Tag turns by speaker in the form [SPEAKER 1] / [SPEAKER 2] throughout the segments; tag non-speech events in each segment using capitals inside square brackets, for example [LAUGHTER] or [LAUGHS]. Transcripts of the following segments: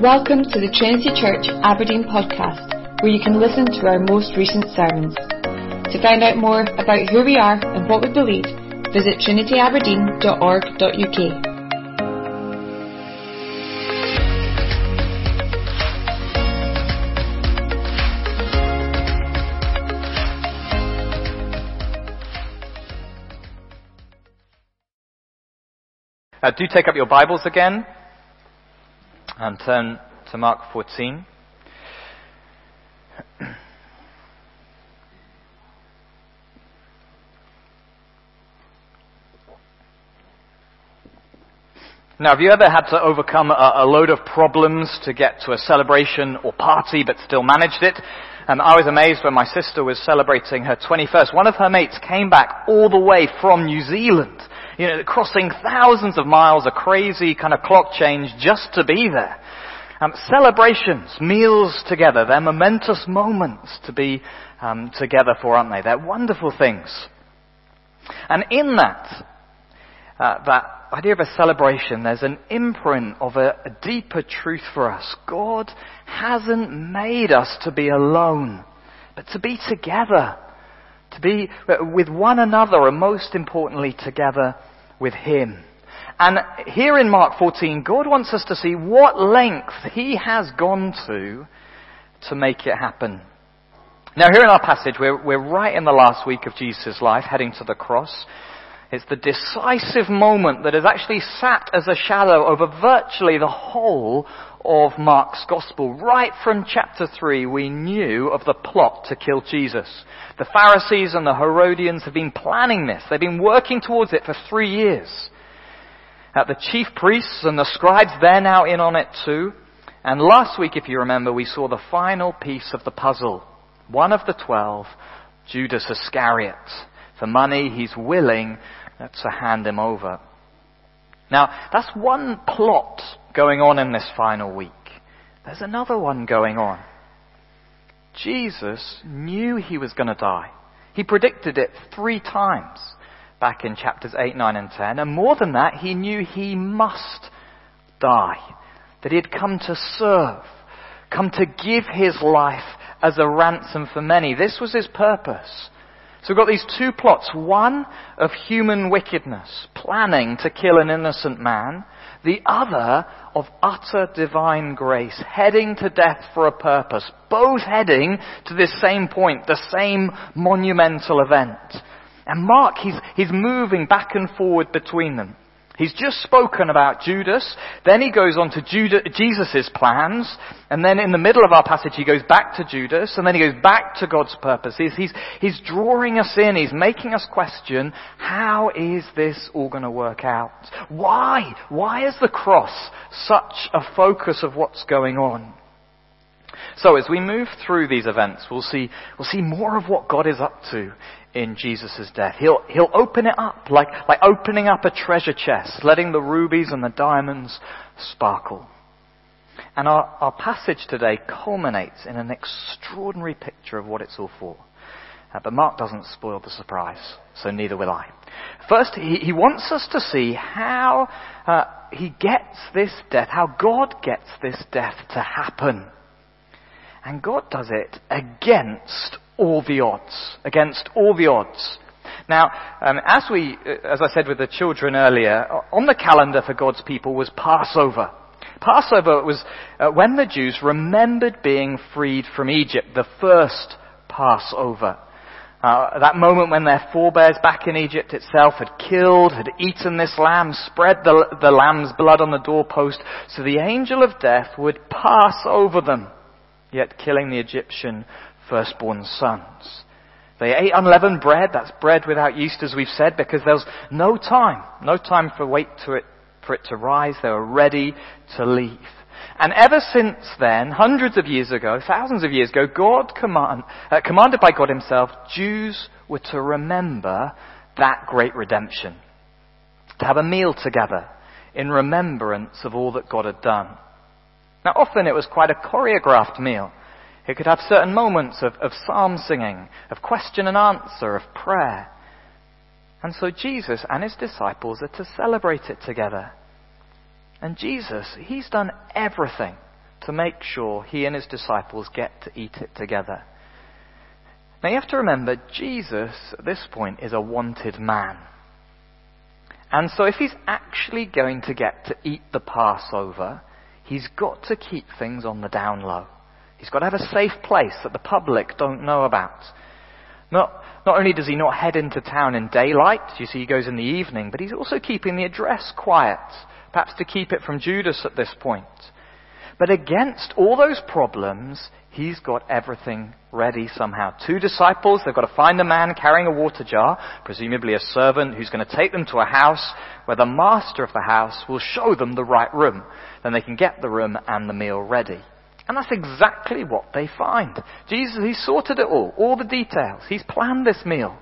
[SPEAKER 1] Welcome to the Trinity Church Aberdeen podcast, where you can listen to our most recent sermons. To find out more about who we are and what we believe, visit trinityaberdeen.org.uk.
[SPEAKER 2] Uh, do take up your Bibles again and turn to Mark 14. Now, have you ever had to overcome a, a, load of problems to get to a celebration or party but still managed it? I was amazed when my sister was celebrating her 21st. One of her mates came back all the way from New Zealand you know, crossing thousands of miles, a crazy kind of clock change just to be there. Um, celebrations, meals together, they're momentous moments to be um, together for, aren't they? They're wonderful things. And in that, uh, that idea of a celebration, there's an imprint of a, a deeper truth for us. God hasn't made us to be alone, but to be together. To be with one another, and most importantly, together with Him. And here in Mark 14, God wants us to see what length He has gone to to make it happen. Now here in our passage, we're, we're right in the last week of Jesus' life, heading to the cross. It's the decisive moment that has actually sat as a shadow over virtually the whole of Mark's Gospel. Right from chapter 3, we knew of the plot to kill Jesus. The Pharisees and the Herodians have been planning this. They've been working towards it for three years. Uh, the chief priests and the scribes, they're now in on it too. And last week, if you remember, we saw the final piece of the puzzle. One of the twelve, Judas Iscariot. For money, he's willing to hand him over. Now, that's one plot going on in this final week. There's another one going on. Jesus knew he was going to die. He predicted it three times back in chapters 8, 9, and 10. And more than that, he knew he must die. That he had come to serve, come to give his life as a ransom for many. This was his purpose. So we've got these two plots. One of human wickedness, planning to kill an innocent man. The other of utter divine grace, heading to death for a purpose. Both heading to this same point, the same monumental event. And Mark, he's, he's moving back and forward between them. He's just spoken about Judas, then he goes on to Jesus' plans, and then in the middle of our passage he goes back to Judas, and then he goes back to God's purposes. He's, he's drawing us in, he's making us question, how is this all going to work out? Why? Why is the cross such a focus of what's going on? So as we move through these events, we'll see, we'll see more of what God is up to in Jesus' death. He'll, he'll open it up like, like opening up a treasure chest, letting the rubies and the diamonds sparkle. And our, our passage today culminates in an extraordinary picture of what it's all for. Uh, but Mark doesn't spoil the surprise, so neither will I. First, he, he wants us to see how uh, he gets this death, how God gets this death to happen. And God does it against all the odds. Against all the odds. Now, um, as we, uh, as I said with the children earlier, on the calendar for God's people was Passover. Passover was uh, when the Jews remembered being freed from Egypt, the first Passover. Uh, that moment when their forebears back in Egypt itself had killed, had eaten this lamb, spread the, the lamb's blood on the doorpost, so the angel of death would pass over them, yet killing the Egyptian firstborn sons. They ate unleavened bread, that's bread without yeast as we've said, because there was no time, no time for wait to it, for it to rise. They were ready to leave. And ever since then, hundreds of years ago, thousands of years ago, God command, uh, commanded by God himself, Jews were to remember that great redemption. To have a meal together in remembrance of all that God had done. Now often it was quite a choreographed meal. It could have certain moments of, of psalm singing, of question and answer, of prayer. And so Jesus and his disciples are to celebrate it together. And Jesus, he's done everything to make sure he and his disciples get to eat it together. Now you have to remember, Jesus at this point is a wanted man. And so if he's actually going to get to eat the Passover, he's got to keep things on the down low. He's got to have a safe place that the public don't know about. Not, not only does he not head into town in daylight, you see he goes in the evening, but he's also keeping the address quiet, perhaps to keep it from Judas at this point. But against all those problems, he's got everything ready somehow. Two disciples, they've got to find a man carrying a water jar, presumably a servant who's going to take them to a house where the master of the house will show them the right room. Then they can get the room and the meal ready. And that's exactly what they find. Jesus, he's sorted it all, all the details. He's planned this meal.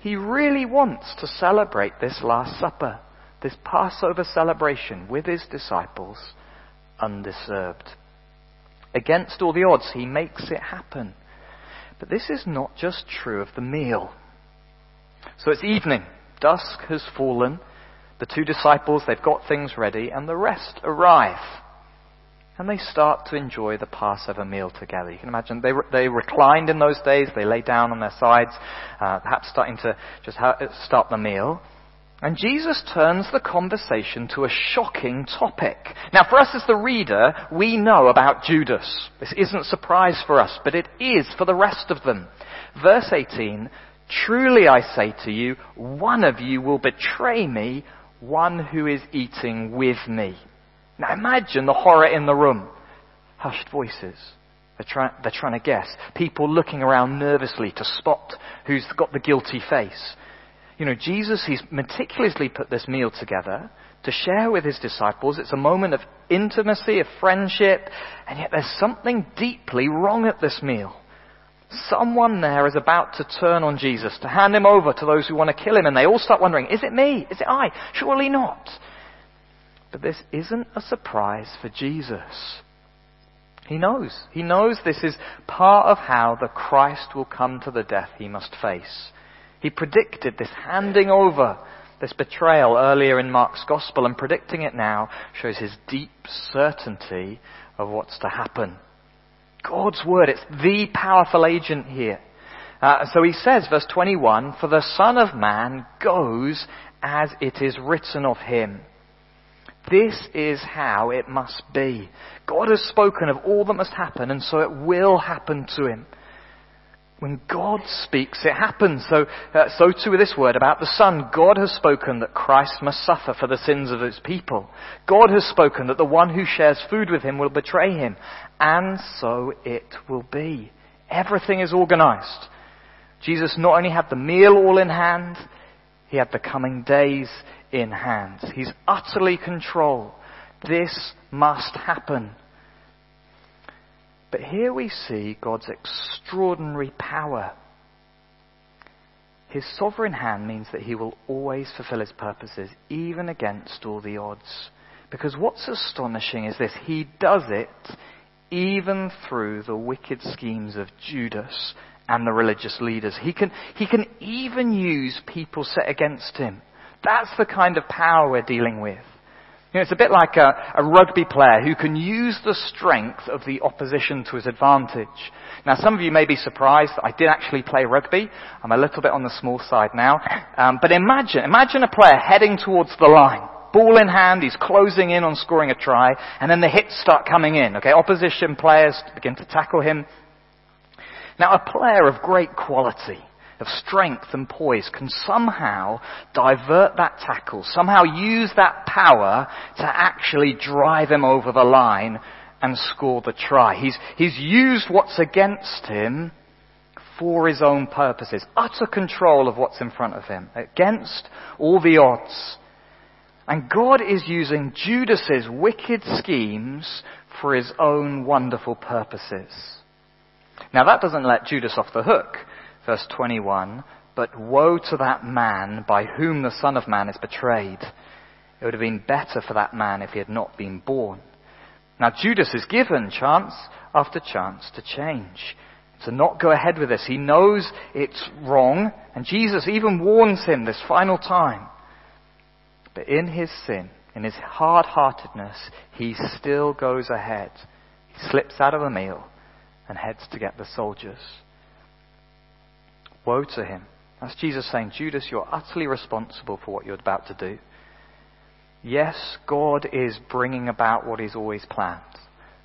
[SPEAKER 2] He really wants to celebrate this Last Supper, this Passover celebration with his disciples undisturbed. Against all the odds, he makes it happen. But this is not just true of the meal. So it's evening. Dusk has fallen. The two disciples, they've got things ready, and the rest arrive. And they start to enjoy the Passover meal together. You can imagine they, they reclined in those days, they lay down on their sides, uh, perhaps starting to just ha- start the meal. And Jesus turns the conversation to a shocking topic. Now, for us as the reader, we know about Judas. This isn't a surprise for us, but it is for the rest of them. Verse 18, Truly I say to you, one of you will betray me, one who is eating with me. Now imagine the horror in the room. Hushed voices. They're, try- they're trying to guess. People looking around nervously to spot who's got the guilty face. You know, Jesus, he's meticulously put this meal together to share with his disciples. It's a moment of intimacy, of friendship, and yet there's something deeply wrong at this meal. Someone there is about to turn on Jesus, to hand him over to those who want to kill him, and they all start wondering, is it me? Is it I? Surely not. But this isn't a surprise for Jesus. He knows. He knows this is part of how the Christ will come to the death he must face. He predicted this handing over, this betrayal earlier in Mark's Gospel, and predicting it now shows his deep certainty of what's to happen. God's Word, it's the powerful agent here. Uh, so he says, verse 21, For the Son of Man goes as it is written of him. This is how it must be. God has spoken of all that must happen, and so it will happen to him. When God speaks, it happens. So, uh, so too with this word about the Son. God has spoken that Christ must suffer for the sins of his people. God has spoken that the one who shares food with him will betray him. And so it will be. Everything is organized. Jesus not only had the meal all in hand, he had the coming days in hand. He's utterly control. This must happen. But here we see God's extraordinary power. His sovereign hand means that he will always fulfill his purposes, even against all the odds. Because what's astonishing is this he does it even through the wicked schemes of Judas and the religious leaders. He can, he can even use people set against him. That's the kind of power we're dealing with. You know, it's a bit like a, a, rugby player who can use the strength of the opposition to his advantage. Now, some of you may be surprised that I did actually play rugby. I'm a little bit on the small side now. Um, but imagine, imagine a player heading towards the line. Ball in hand, he's closing in on scoring a try, and then the hits start coming in. Okay, opposition players begin to tackle him. Now, a player of great quality of strength and poise can somehow divert that tackle, somehow use that power to actually drive him over the line and score the try. He's, he's used what's against him for his own purposes. Utter control of what's in front of him, against all the odds. And God is using Judas's wicked schemes for his own wonderful purposes. Now that doesn't let Judas off the hook verse 21, but woe to that man by whom the Son of Man is betrayed. It would have been better for that man if he had not been born. Now Judas is given chance after chance to change, to not go ahead with this. He knows it's wrong, and Jesus even warns him this final time. But in his sin, in his hard-heartedness, he still goes ahead. He slips out of the meal and heads to get the soldiers. Woe to him. That's Jesus saying, Judas, you're utterly responsible for what you're about to do. Yes, God is bringing about what He's always planned,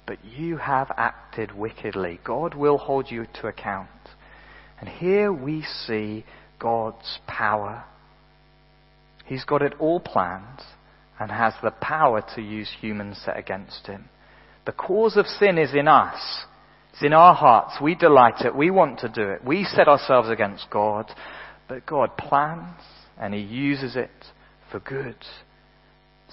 [SPEAKER 2] but you have acted wickedly. God will hold you to account. And here we see God's power. He's got it all planned and has the power to use humans set against Him. The cause of sin is in us. It's in our hearts. We delight it. We want to do it. We set ourselves against God. But God plans and He uses it for good.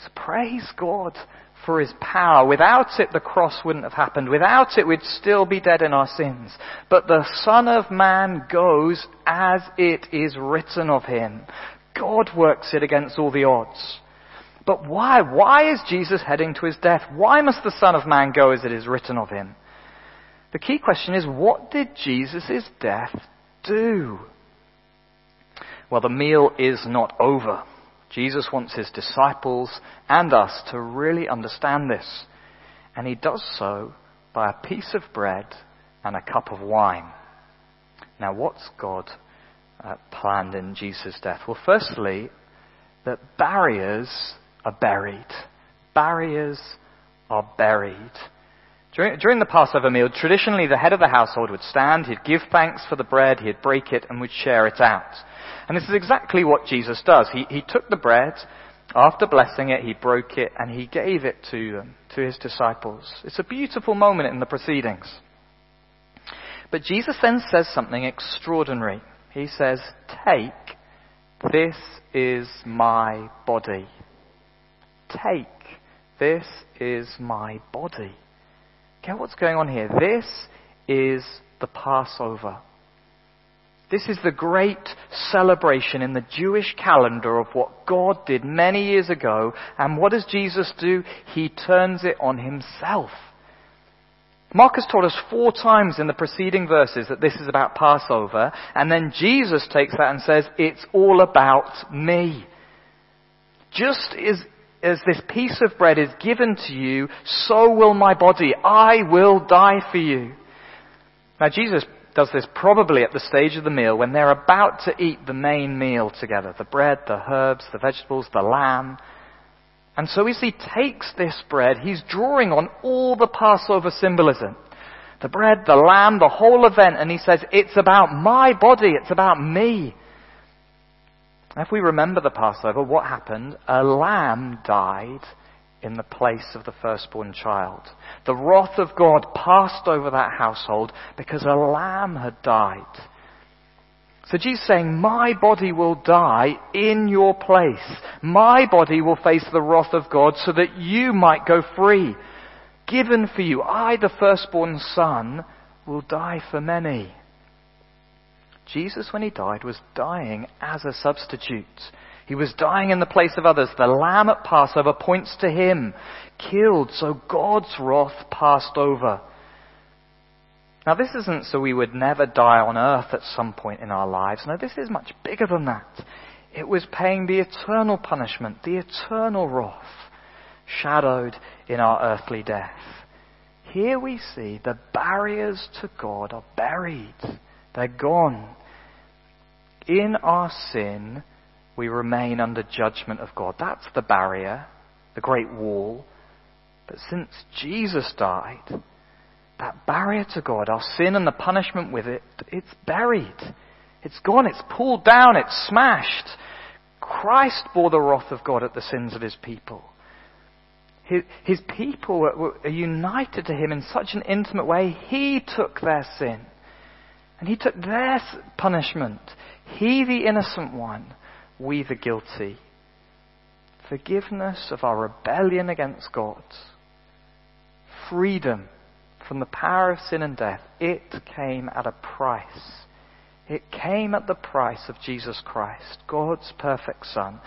[SPEAKER 2] So praise God for His power. Without it, the cross wouldn't have happened. Without it, we'd still be dead in our sins. But the Son of Man goes as it is written of Him. God works it against all the odds. But why? Why is Jesus heading to his death? Why must the Son of Man go as it is written of him? The key question is, what did Jesus' death do? Well, the meal is not over. Jesus wants his disciples and us to really understand this. And he does so by a piece of bread and a cup of wine. Now, what's God uh, planned in Jesus' death? Well, firstly, that barriers are buried. Barriers are buried. During, during, the Passover meal, traditionally the head of the household would stand, he'd give thanks for the bread, he'd break it, and would share it out. And this is exactly what Jesus does. He, he took the bread, after blessing it, he broke it, and he gave it to them, to his disciples. It's a beautiful moment in the proceedings. But Jesus then says something extraordinary. He says, Take, this is my body. Take, this is my body. Get what's going on here? This is the Passover. This is the great celebration in the Jewish calendar of what God did many years ago. And what does Jesus do? He turns it on himself. Mark's told us four times in the preceding verses that this is about Passover, and then Jesus takes that and says, it's all about me. Just as, as this piece of bread is given to you, so will my body. I will die for you. Now Jesus does this probably at the stage of the meal when they're about to eat the main meal together the bread, the herbs, the vegetables, the lamb. And so as he takes this bread, he's drawing on all the Passover symbolism. The bread, the lamb, the whole event, and he says, It's about my body, it's about me. If we remember the Passover, what happened? A lamb died in the place of the firstborn child. The wrath of God passed over that household because a lamb had died. So Jesus saying, my body will die in your place. My body will face the wrath of God so that you might go free. Given for you, I, the firstborn son, will die for many. Jesus, when he died, was dying as a substitute. He was dying in the place of others. The lamb at Passover points to him, killed, so God's wrath passed over. Now, this isn't so we would never die on earth at some point in our lives. No, this is much bigger than that. It was paying the eternal punishment, the eternal wrath, shadowed in our earthly death. Here we see the barriers to God are buried. They're gone. In our sin, we remain under judgment of God. That's the barrier, the great wall. But since Jesus died, that barrier to God, our sin and the punishment with it, it's buried. It's gone. It's pulled down. It's smashed. Christ bore the wrath of God at the sins of his people. His, people are united to him in such an intimate way. He took their sin. And he took their punishment. He, the innocent one, we the guilty. Forgiveness of our rebellion against God. Freedom from the power of sin and death. It came at a price. It came at the price of Jesus Christ, God's perfect Son,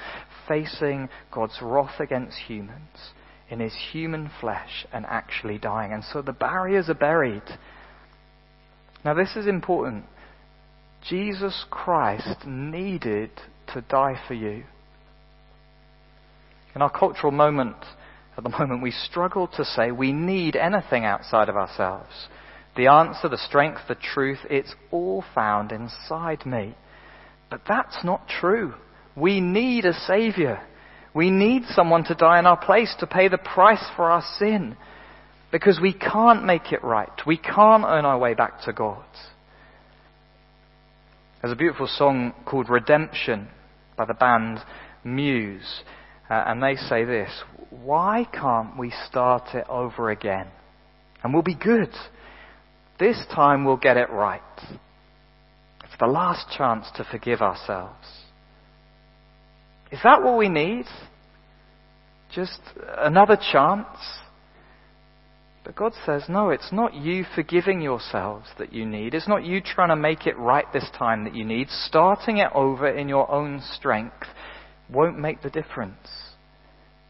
[SPEAKER 2] facing God's wrath against humans in his human flesh and actually dying. And so the barriers are buried. Now, this is important. Jesus Christ needed to die for you. In our cultural moment At the [LAUGHS] moment, we struggle to say we need anything outside of ourselves. The answer, the strength, the truth, it's all found inside me. But that's not true. We need a Savior. We need someone to die in our place to pay the price for our sin. Because we can't make it right. We can't earn our way back to God. There's a beautiful song called Redemption by the band Muse. Uh, and they say this Why can't we start it over again? And we'll be good. This time we'll get it right. It's the last chance to forgive ourselves. Is that what we need? Just another chance? But God says, no, it's not you forgiving yourselves that you need. It's not you trying to make it right this time that you need. Starting it over in your own strength won't make the difference.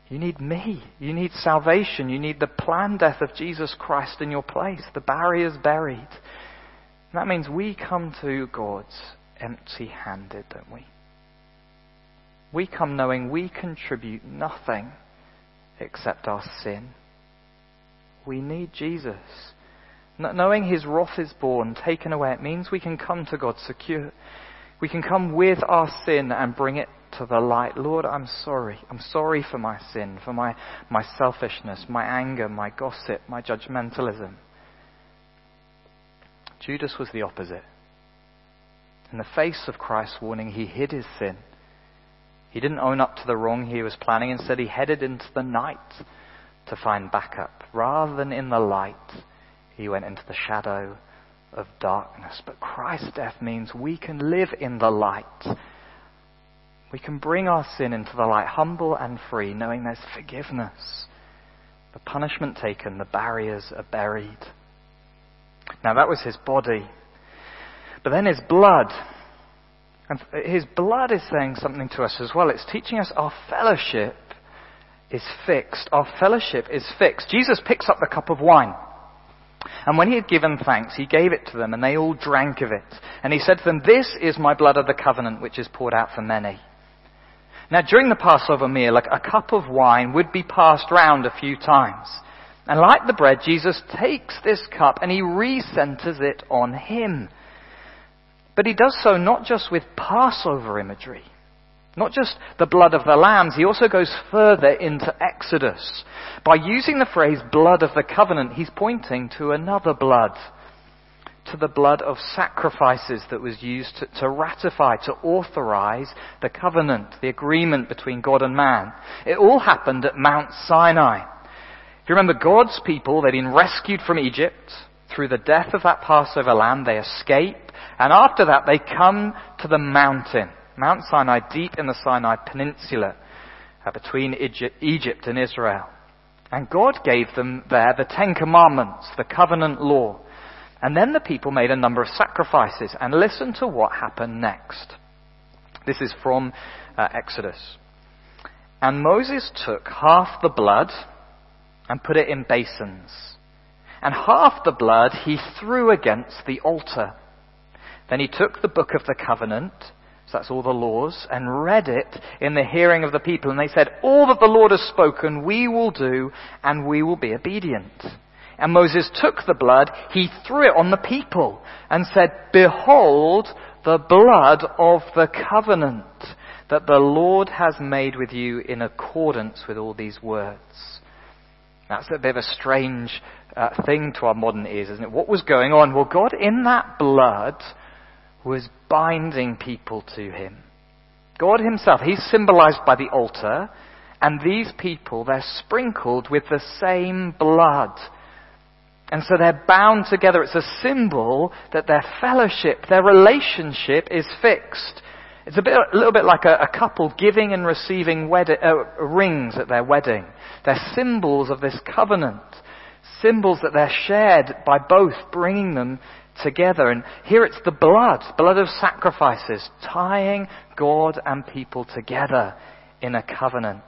[SPEAKER 2] You need me. You need salvation. You need the planned death of Jesus Christ in your place. The barrier's buried. And that means we come to God empty handed, don't we? We come knowing we contribute nothing except our sin. We need Jesus. Knowing his wrath is borne, taken away, it means we can come to God secure. We can come with our sin and bring it to the light. Lord, I'm sorry. I'm sorry for my sin, for my, my selfishness, my anger, my gossip, my judgmentalism. Judas was the opposite. In the face of Christ's warning, he hid his sin. He didn't own up to the wrong he was planning. Instead, he headed into the night to find backup. Rather than in the light, he went into the shadow of darkness. But Christ's death means we can live in the light. We can bring our sin into the light, humble and free, knowing there's forgiveness. The punishment taken, the barriers are buried. Now that was his body. But then his blood. And his blood is saying something to us as well. It's teaching us our fellowship is fixed. Our fellowship is fixed. Jesus picks up the cup of wine. And when he had given thanks, he gave it to them, and they all drank of it. And he said to them, This is my blood of the covenant, which is poured out for many. Now, during the Passover meal, a cup of wine would be passed round a few times. And like the bread, Jesus takes this cup and he recenters it on him. But he does so not just with Passover imagery, not just the blood of the lambs, he also goes further into Exodus. By using the phrase blood of the covenant, he's pointing to another blood, to the blood of sacrifices that was used to, to, ratify, to authorize the covenant, the agreement between God and man. It all happened at Mount Sinai. If you remember, God's people, they'd been rescued from Egypt. Through the death of that Passover lamb, they escape. And after that, they come to the mountain. Mount Sinai, deep in the Sinai Peninsula, uh, between Egypt and Israel. And God gave them there the Ten Commandments, the covenant law. And then the people made a number of sacrifices. And listen to what happened next. This is from uh, Exodus. And Moses took half the blood and put it in basins. And half the blood he threw against the altar. Then he took the book of the covenant so that's all the laws, and read it in the hearing of the people. And they said, All that the Lord has spoken, we will do, and we will be obedient. And Moses took the blood, he threw it on the people, and said, Behold the blood of the covenant that the Lord has made with you in accordance with all these words. That's a bit of a strange uh, thing to our modern ears, isn't it? What was going on? Well, God, in that blood, was binding people to him. God himself, he's symbolized by the altar, and these people, they're sprinkled with the same blood. And so they're bound together. It's a symbol that their fellowship, their relationship is fixed. It's a, bit, a little bit like a, a couple giving and receiving wedding, uh, rings at their wedding. They're symbols of this covenant. Symbols that they're shared by both, bringing them together. And here it's the blood, blood of sacrifices, tying God and people together in a covenant.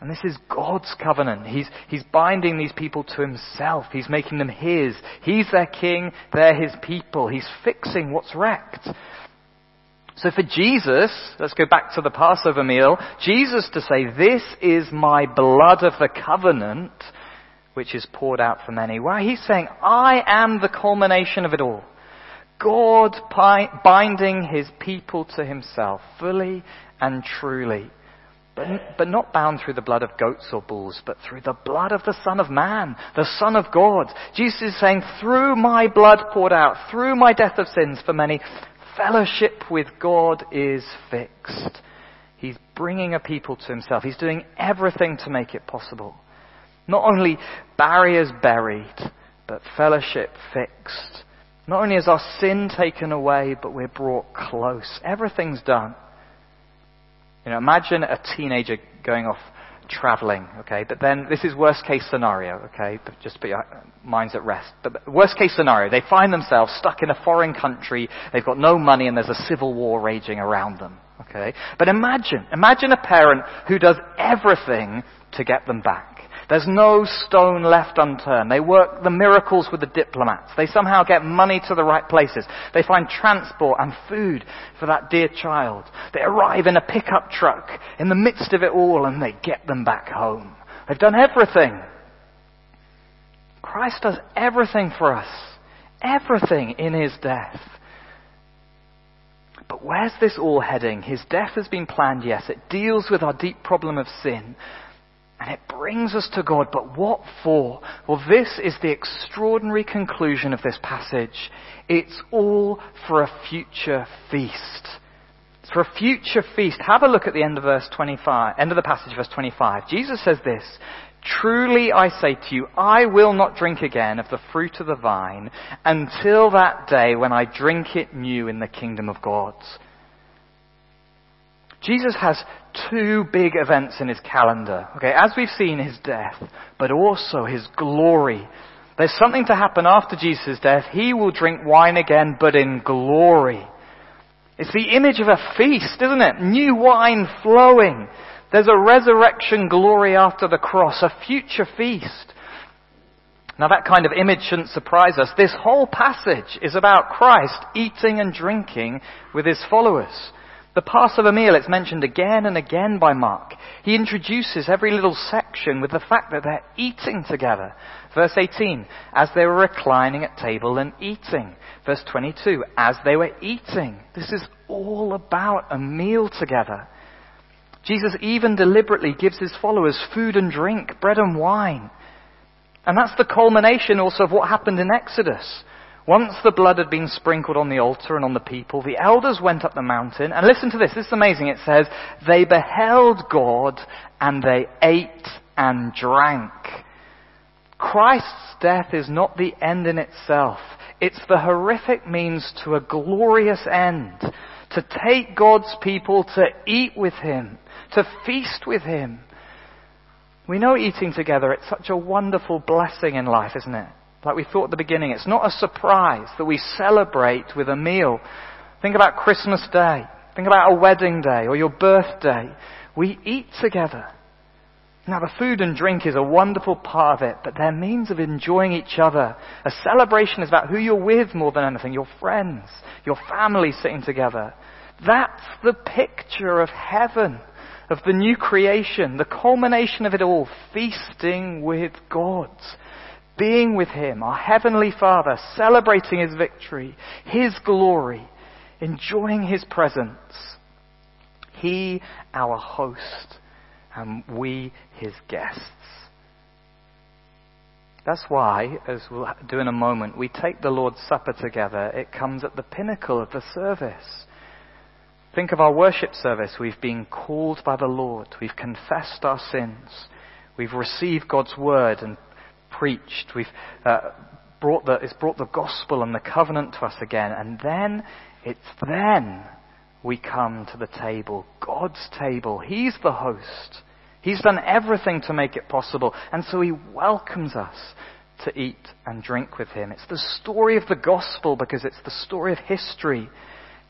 [SPEAKER 2] And this is God's covenant. He's, he's binding these people to himself. He's making them his. He's their king, they're his people. He's fixing what's wrecked. So for Jesus, let's go back to the Passover meal, Jesus to say, this is my blood of the covenant, which is poured out for many. Why? He's saying, I am the culmination of it all. God binding his people to himself fully and truly. But, but not bound through the blood of goats or bulls, but through the blood of the Son of Man, the Son of God. Jesus is saying, through my blood poured out, through my death of sins for many, fellowship with God is fixed. He's bringing a people to himself. He's doing everything to make it possible. Not only barriers buried, but fellowship fixed. Not only is our sin taken away, but we're brought close. Everything's done. You know, imagine a teenager going off traveling, okay? But then this is worst case scenario, okay? But just put your minds at rest. But worst case scenario, they find themselves stuck in a foreign country, they've got no money and there's a civil war raging around them, okay? But imagine, imagine a parent who does everything to get them back. There's no stone left unturned. They work the miracles with the diplomats. They somehow get money to the right places. They find transport and food for that dear child. They arrive in a pickup truck in the midst of it all and they get them back home. They've done everything. Christ does everything for us. Everything in his death. But where's this all heading? His death has been planned, yes. It deals with our deep problem of sin. And it brings us to God, but what for? Well, this is the extraordinary conclusion of this passage. It's all for a future feast. It's for a future feast. Have a look at the end of verse 25, end of the passage, verse 25. Jesus says this, Truly I say to you, I will not drink again of the fruit of the vine until that day when I drink it new in the kingdom of God. Jesus has two big events in his calendar. Okay, as we've seen his death, but also his glory. There's something to happen after Jesus' death. He will drink wine again, but in glory. It's the image of a feast, isn't it? New wine flowing. There's a resurrection glory after the cross, a future feast. Now that kind of image shouldn't surprise us. This whole passage is about Christ eating and drinking with his followers. The Passover meal, it's mentioned again and again by Mark. He introduces every little section with the fact that they're eating together. Verse 18, as they were reclining at table and eating. Verse 22, as they were eating. This is all about a meal together. Jesus even deliberately gives his followers food and drink, bread and wine. And that's the culmination also of what happened in Exodus. Once the blood had been sprinkled on the altar and on the people, the elders went up the mountain, and listen to this, this is amazing. It says, they beheld God and they ate and drank. Christ's death is not the end in itself. It's the horrific means to a glorious end. To take God's people to eat with Him, to feast with Him. We know eating together, it's such a wonderful blessing in life, isn't it? Like we thought at the beginning, it's not a surprise that we celebrate with a meal. Think about Christmas Day. Think about a wedding day or your birthday. We eat together. Now the food and drink is a wonderful part of it, but they're means of enjoying each other. A celebration is about who you're with more than anything, your friends, your family sitting together. That's the picture of heaven, of the new creation, the culmination of it all, feasting with God being with Him, our Heavenly Father, celebrating His victory, His glory, enjoying His presence. He, our host, and we, His guests. That's why, as we'll do in a moment, we take the Lord's Supper together. It comes at the pinnacle of the service. Think of our worship service. We've been called by the Lord. We've confessed our sins. We've received God's word and preached. We've uh, brought the, it's brought the gospel and the covenant to us again. And then, it's then we come to the table, God's table. He's the host. He's done everything to make it possible. And so He welcomes us to eat and drink with Him. It's the story of the gospel because it's the story of history.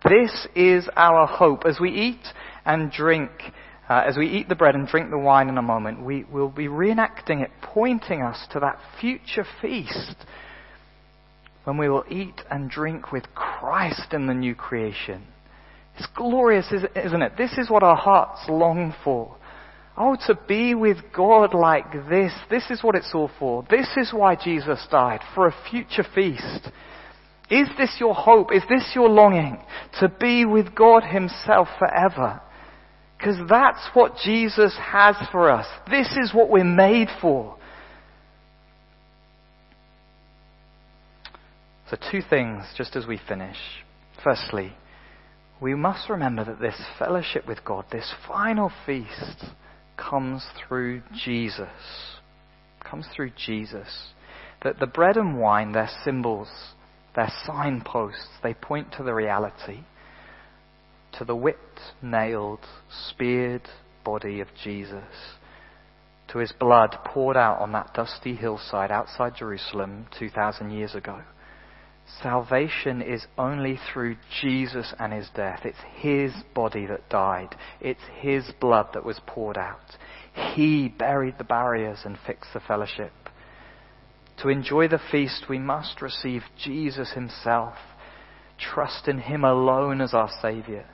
[SPEAKER 2] This is our hope. As we eat and drink uh, as we eat the bread and drink the wine in a moment, we will be reenacting it, pointing us to that future feast when we will eat and drink with Christ in the new creation. It's glorious, isn't it? This is what our hearts long for. Oh, to be with God like this. This is what it's all for. This is why Jesus died, for a future feast. Is this your hope? Is this your longing? To be with God Himself forever. Because that's what Jesus has for us. This is what we're made for. So, two things just as we finish. Firstly, we must remember that this fellowship with God, this final feast, comes through Jesus. Comes through Jesus. That the bread and wine, they're symbols, they're signposts, they point to the reality, to the whipped, nailed, speared body of Jesus, to his blood poured out on that dusty hillside outside Jerusalem 2,000 years ago. Salvation is only through Jesus and his death. It's his body that died. It's his blood that was poured out. He buried the barriers and fixed the fellowship. To enjoy the feast, we must receive Jesus himself, trust in him alone as our Saviour.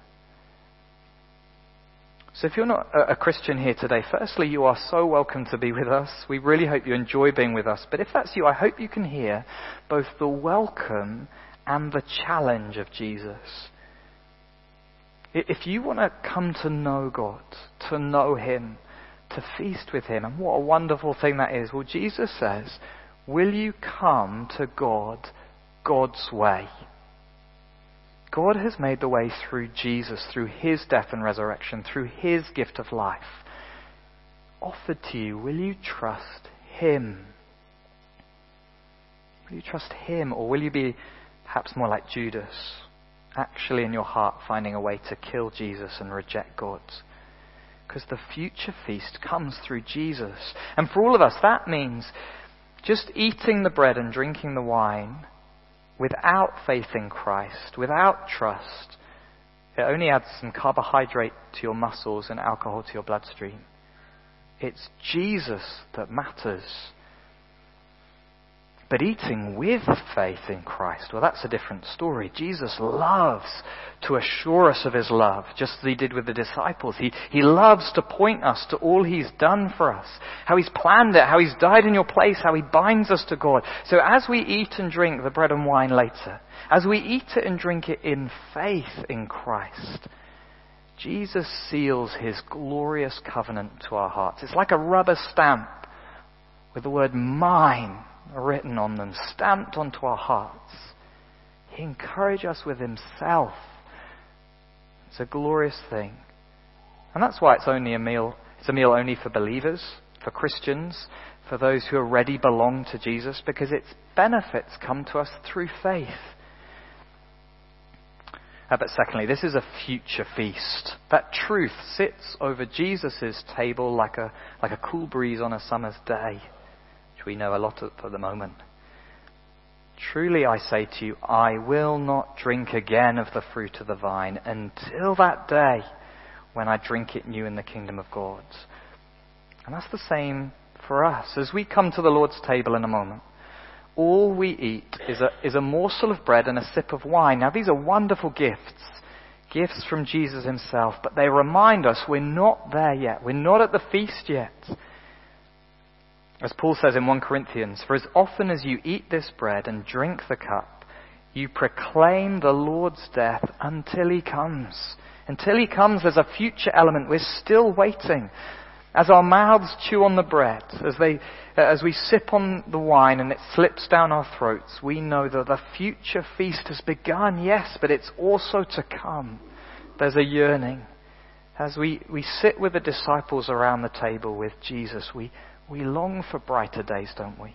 [SPEAKER 2] So if you're not a Christian here today, firstly, you are so welcome to be with us. We really hope you enjoy being with us. But if that's you, I hope you can hear both the welcome and the challenge of Jesus. If you want to come to know God, to know Him, to feast with Him, and what a wonderful thing that is, well, Jesus says, Will you come to God God's way? God has made the way through Jesus, through his death and resurrection, through his gift of life. Offered to you, will you trust him? Will you trust him, or will you be perhaps more like Judas, actually in your heart finding a way to kill Jesus and reject God? Because the future feast comes through Jesus. And for all of us, that means just eating the bread and drinking the wine without faith in Christ, without trust, it only adds some carbohydrate to your muscles and alcohol to your bloodstream. It's Jesus that matters. But eating with faith in Christ, well, that's a different story. Jesus loves to assure us of his love, just as he did with the disciples. He, he loves to point us to all he's done for us, how he's planned it, how he's died in your place, how he binds us to God. So as we eat and drink the bread and wine later, as we eat it and drink it in faith in Christ, Jesus seals his glorious covenant to our hearts. It's like a rubber stamp with the word mine written on them, stamped onto our hearts. He encouraged us with Himself. It's a glorious thing. And that's why it's only a meal. It's a meal only for believers, for Christians, for those who already belong to Jesus, because its benefits come to us through faith. Uh, but secondly, this is a future feast. That truth sits over Jesus' table like a, like a cool breeze on a summer's day we know a lot of at the moment. Truly I say to you, I will not drink again of the fruit of the vine until that day when I drink it new in the kingdom of God. And that's the same for us. As we come to the Lord's table in a moment, all we eat is a, is a morsel of bread and a sip of wine. Now, these are wonderful gifts, gifts from Jesus himself, but they remind us we're not there yet. We're not at the feast yet. As Paul says in 1 Corinthians, For as often as you eat this bread and drink the cup, you proclaim the Lord's death until he comes. Until he comes, there's a future element. We're still waiting. As our mouths chew on the bread, as, they, as we sip on the wine and it slips down our throats, we know that the future feast has begun, yes, but it's also to come. There's a yearning. As we, we sit with the disciples around the table with Jesus, we, we long for brighter days, don't we?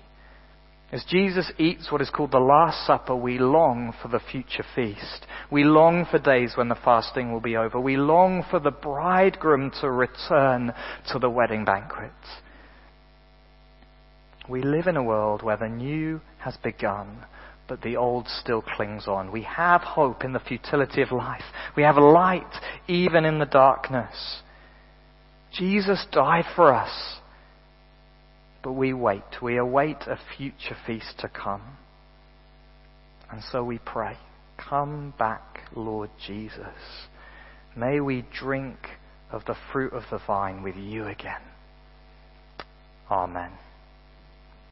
[SPEAKER 2] As Jesus eats what is called the Last Supper, we long for the future feast. We long for days when the fasting will be over. We long for the bridegroom to return to the wedding banquet. We live in a world where the new has begun, but the old still clings on. We have hope in the futility of life. We have light even in the darkness. Jesus died for us but we wait. We await a future feast to come. And so we pray, Come back, Lord Jesus. May we drink of the fruit of the vine with you again. Amen.